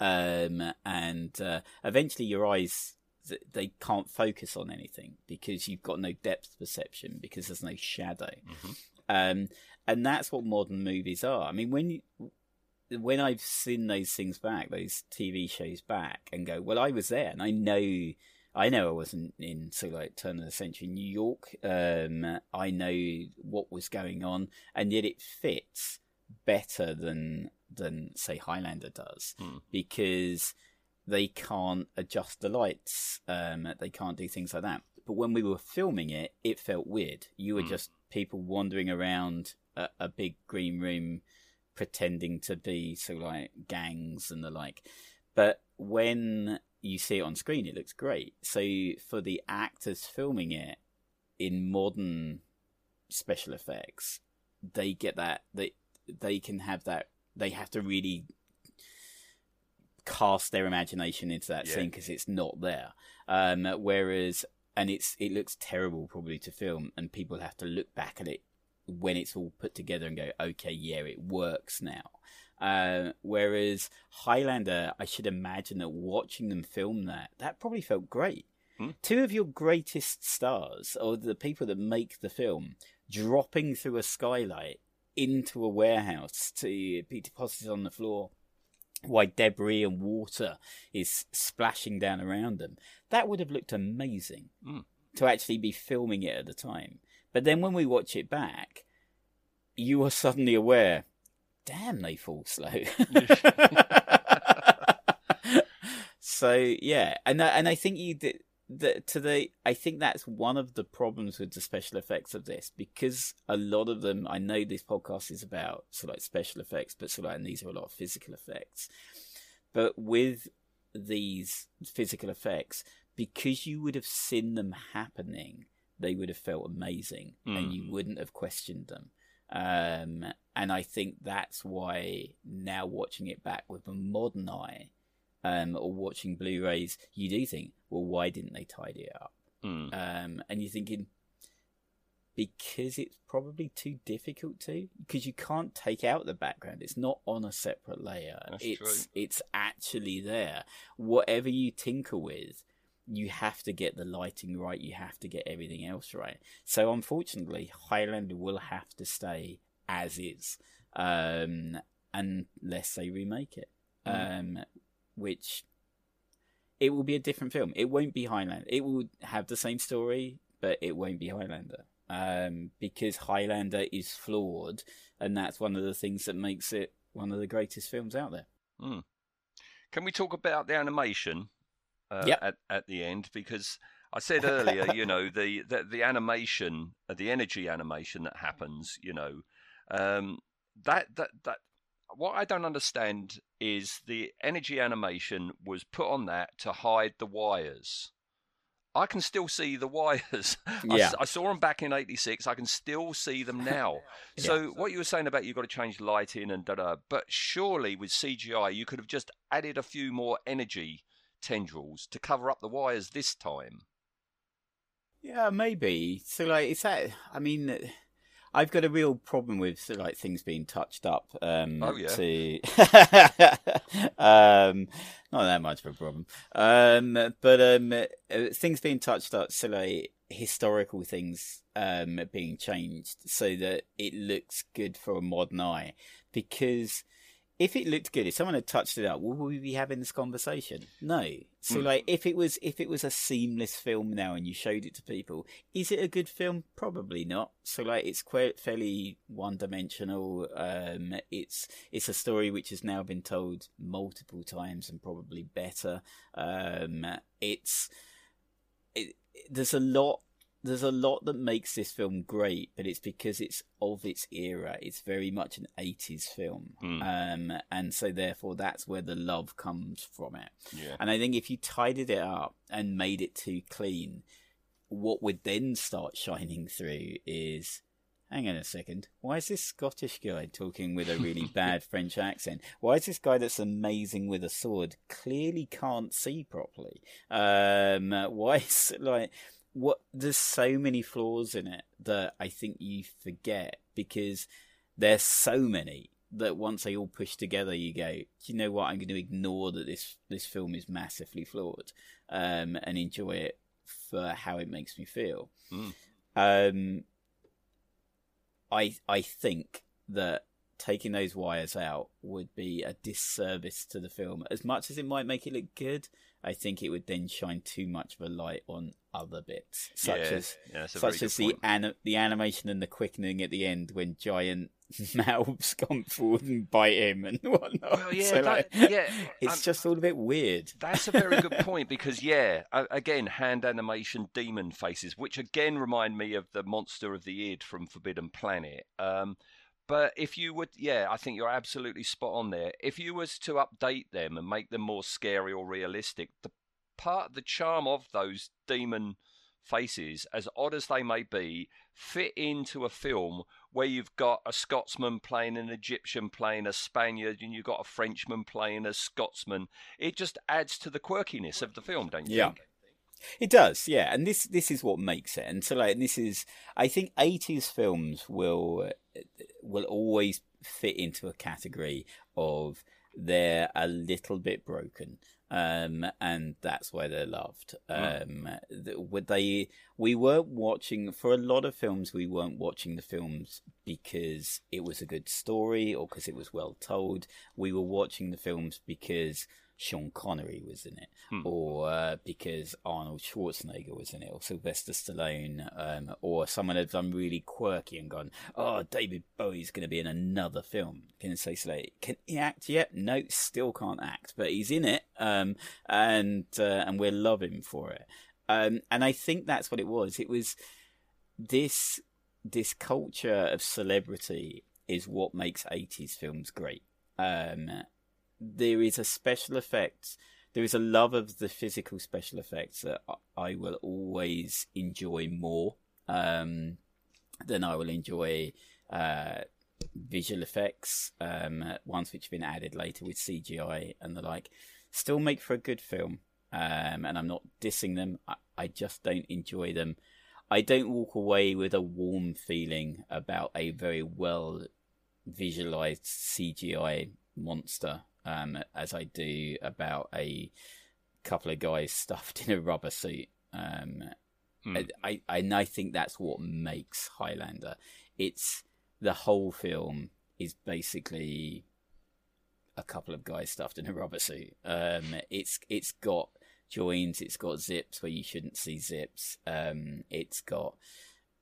um, and uh, eventually your eyes they can't focus on anything because you've got no depth perception because there's no shadow. Um, and that's what modern movies are. I mean when you when i've seen those things back those tv shows back and go well i was there and i know I know I wasn't in so like turn of the century New York. Um, I know what was going on, and yet it fits better than than say Highlander does because they can't adjust the lights. Um, they can't do things like that. but when we were filming it, it felt weird. You were Mm. just people wandering around a, a big green room, pretending to be sort of like gangs and the like. But when you see it on screen, it looks great. So for the actors filming it in modern special effects, they get that they they can have that. They have to really cast their imagination into that Yeah. scene because it's not there. Um, whereas, and it's it looks terrible probably to film, and people have to look back at it when it's all put together and go, okay, yeah, it works now. Uh, whereas Highlander, I should imagine that watching them film that, that probably felt great. Hmm. Two of your greatest stars, or the people that make the film, dropping through a skylight into a warehouse to be deposited on the floor while debris and water is splashing down around them. That would have looked amazing Mm. to actually be filming it at the time. But then when we watch it back, you are suddenly aware, damn, they fall slow. so yeah, and I, and I think you did. The, to the, I think that's one of the problems with the special effects of this because a lot of them. I know this podcast is about sort of like special effects, but sort of like, and these are a lot of physical effects. But with these physical effects, because you would have seen them happening, they would have felt amazing, and you Mm. wouldn't have questioned them. Um, and I think that's why now watching it back with a modern eye, um, or watching Blu-rays, you do think, well, why didn't they tidy it up? Mm. Um, and you're thinking because it's probably too difficult to, because you can't take out the background. It's not on a separate layer. That's it's true. it's actually there. Whatever you tinker with, you have to get the lighting right. You have to get everything else right. So unfortunately, Highlander will have to stay as is, um, unless they remake it. Um, which it will be a different film. It won't be Highlander. It will have the same story, but it won't be Highlander. Um, because Highlander is flawed, and that's one of the things that makes it one of the greatest films out there. Can we talk about the animation uh, Yep. at at the end? Because I said earlier, you know, the the, the animation, the energy animation that happens, you know, um, that that that. What I don't understand is the energy animation was put on that to hide the wires. I can still see the wires. Yeah. I, saw them back in '86. I can still see them now. So what you were saying about you've got to change lighting and da da, but surely with CGI you could have just added a few more energy tendrils to cover up the wires this time. Yeah, maybe. So, like, is that? I mean, I've got a real problem with like things being touched up. Um, Oh, yeah. To, um, not that much of a problem. Um, but um, uh, things being touched up, so like historical things um being changed so that it looks good for a modern eye. Because if it looked good, if someone had touched it up, would we be having this conversation? No. So Mm. like if it was if it was a seamless film now and you showed it to people, is it a good film? Probably not. So like it's quite fairly one dimensional. Um it's it's a story which has now been told multiple times and probably better. Um it's it, there's a lot there's a lot that makes this film great, but it's because it's of its era. It's very much an 80s film. Mm. Um, and so therefore that's where the love comes from it. Yeah. And I think if you tidied it up and made it too clean, what would then start shining through is hang on a second, why is this Scottish guy talking with a really bad French accent? Why is this guy that's amazing with a sword clearly can't see properly? Um, why is it like what? There's so many flaws in it that I think you forget because there's so many that once they all push together, you go, do you know what? I'm going to ignore that this this film is massively flawed, um, and enjoy it for how it makes me feel. Mm. Um, I I think that taking those wires out would be a disservice to the film. As much as it might make it look good, I think it would then shine too much of a light on other bits, such yeah, as yeah, that's a very such as the the animation and the quickening at the end when giant mouths come forward and bite him and whatnot. Well, yeah, So, that- like, yeah, it's um, just all a bit weird. That's a very good point because yeah, again, hand animation demon faces, which again remind me of the monster of the id from Forbidden Planet. Um, but if you would, yeah, I think you're absolutely spot on there. If you was to update them and make them more scary or realistic, the part, the charm of those demon faces, as odd as they may be, fit into a film where you've got a Scotsman playing an Egyptian playing a Spaniard and you've got a Frenchman playing a Scotsman. It just adds to the quirkiness of the film, don't you Yeah. think? It does, yeah, and this this is what makes it. And so, like, this is, I think, eighties films will will always fit into a category of they're a little bit broken, um, and that's why they're loved. Um, would they? We weren't watching for a lot of films. We weren't watching the films because it was a good story or because it was well told. We were watching the films because Sean Connery was in it, or uh, because Arnold Schwarzenegger was in it, or Sylvester Stallone, um, or someone had done really quirky and gone, "Oh, David Bowie's going to be in another film." Can say, "Slay, can he act yet?" No, still can't act, but he's in it, um, and uh, and we're loving for it. Um, and I think that's what it was. It was this this culture of celebrity is what makes 80s films great. Um, there is a special effects, there is a love of the physical special effects that I- I will always enjoy more um, than I will enjoy uh, visual effects, um, ones which have been added later with CGI and the like. Still make for a good film, um, and I'm not dissing them. I, I just don't enjoy them. I don't walk away with a warm feeling about a very well visualized CGI monster um, as I do about a couple of guys stuffed in a rubber suit. Um, Hmm. I, I, and I think that's what makes Highlander. It's the whole film is basically a couple of guys stuffed in a rubber suit. Um, it's it's got joins, it's got zips where you shouldn't see zips. Um, it's got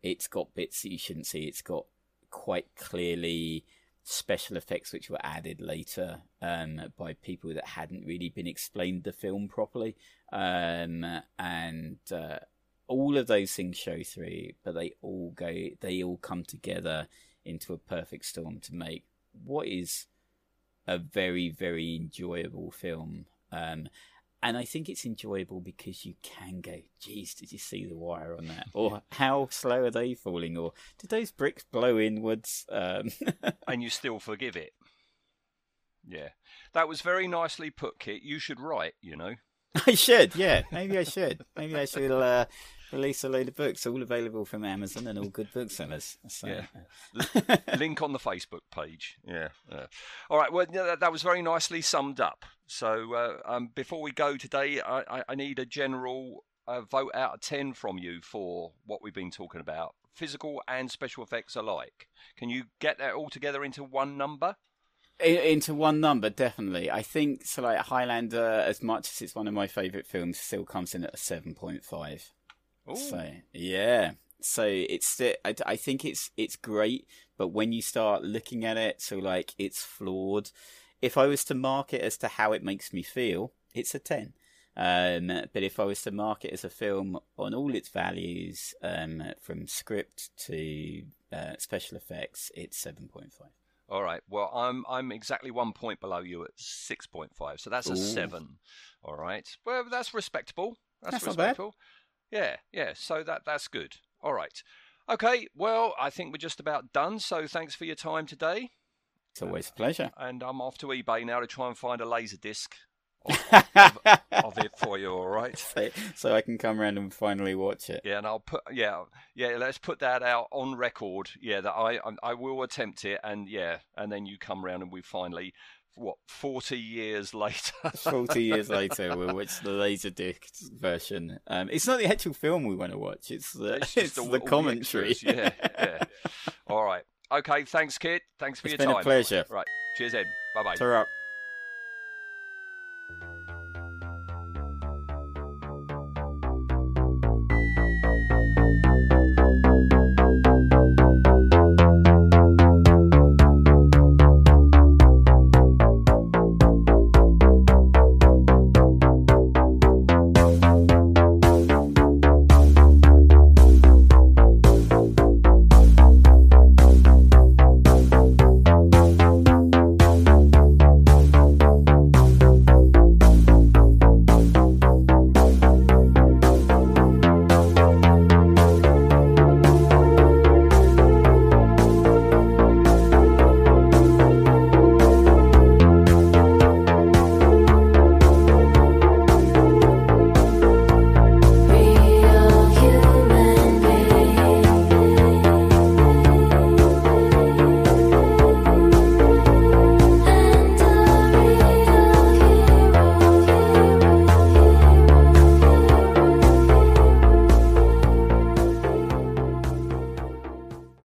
it's got bits that you shouldn't see. It's got quite clearly special effects which were added later um, by people that hadn't really been explained the film properly, um, and uh, all of those things show through. But they all go, they all come together into a perfect storm to make what is a very very enjoyable film. Um, and I think it's enjoyable because you can go, geez, did you see the wire on that? Or how slow are they falling? Or did those bricks blow inwards? Um, and you still forgive it. Yeah, that was very nicely put, Kit. You should write. You know. I should, yeah. Maybe I should. Maybe I should uh, release a load of books, all available from Amazon and all good booksellers. So, Yeah. Link on the Facebook page. Yeah. yeah. All right. Well, that, that was very nicely summed up. So uh, um, before we go today, I, I, need a general uh, vote out of 10 from you for what we've been talking about, physical and special effects alike. Can you get that all together into one number? Into one number, definitely. I think so. Like Highlander, as much as it's one of my favourite films, still comes in at a seven point five. Ooh. So yeah, so it's I, I think it's it's great, but when you start looking at it, so like it's flawed. If I was to mark it as to how it makes me feel, it's a ten. Um, but if I was to mark it as a film on all its values, um, from script to uh, special effects, it's seven point five. All right. Well, I'm I'm exactly one point below you at six point five, so that's a Ooh. seven. All right. Well, that's respectable. That's, That's not bad. respectable. Yeah, yeah. So that that's good. All right. Okay. Well, I think we're just about done. So thanks for your time today, It's always a pleasure. and I'm off to eBay now to try and find a laser disc of, of it for you. All right. so, so I can come around and finally watch it. Yeah, and I'll put yeah yeah. Let's put that out on record. Yeah, that I I, I will attempt it, and yeah, and then you come round and we finally what forty years later. 40 years later, we'll watch the Laserdisc version. Um, it's not the actual film we want to watch, it's the, It's it's all- the commentary. extras. yeah, yeah. All right. Okay. Thanks, Kit. Thanks for It's your been a time. pleasure. Right. Cheers, Ed. Bye bye.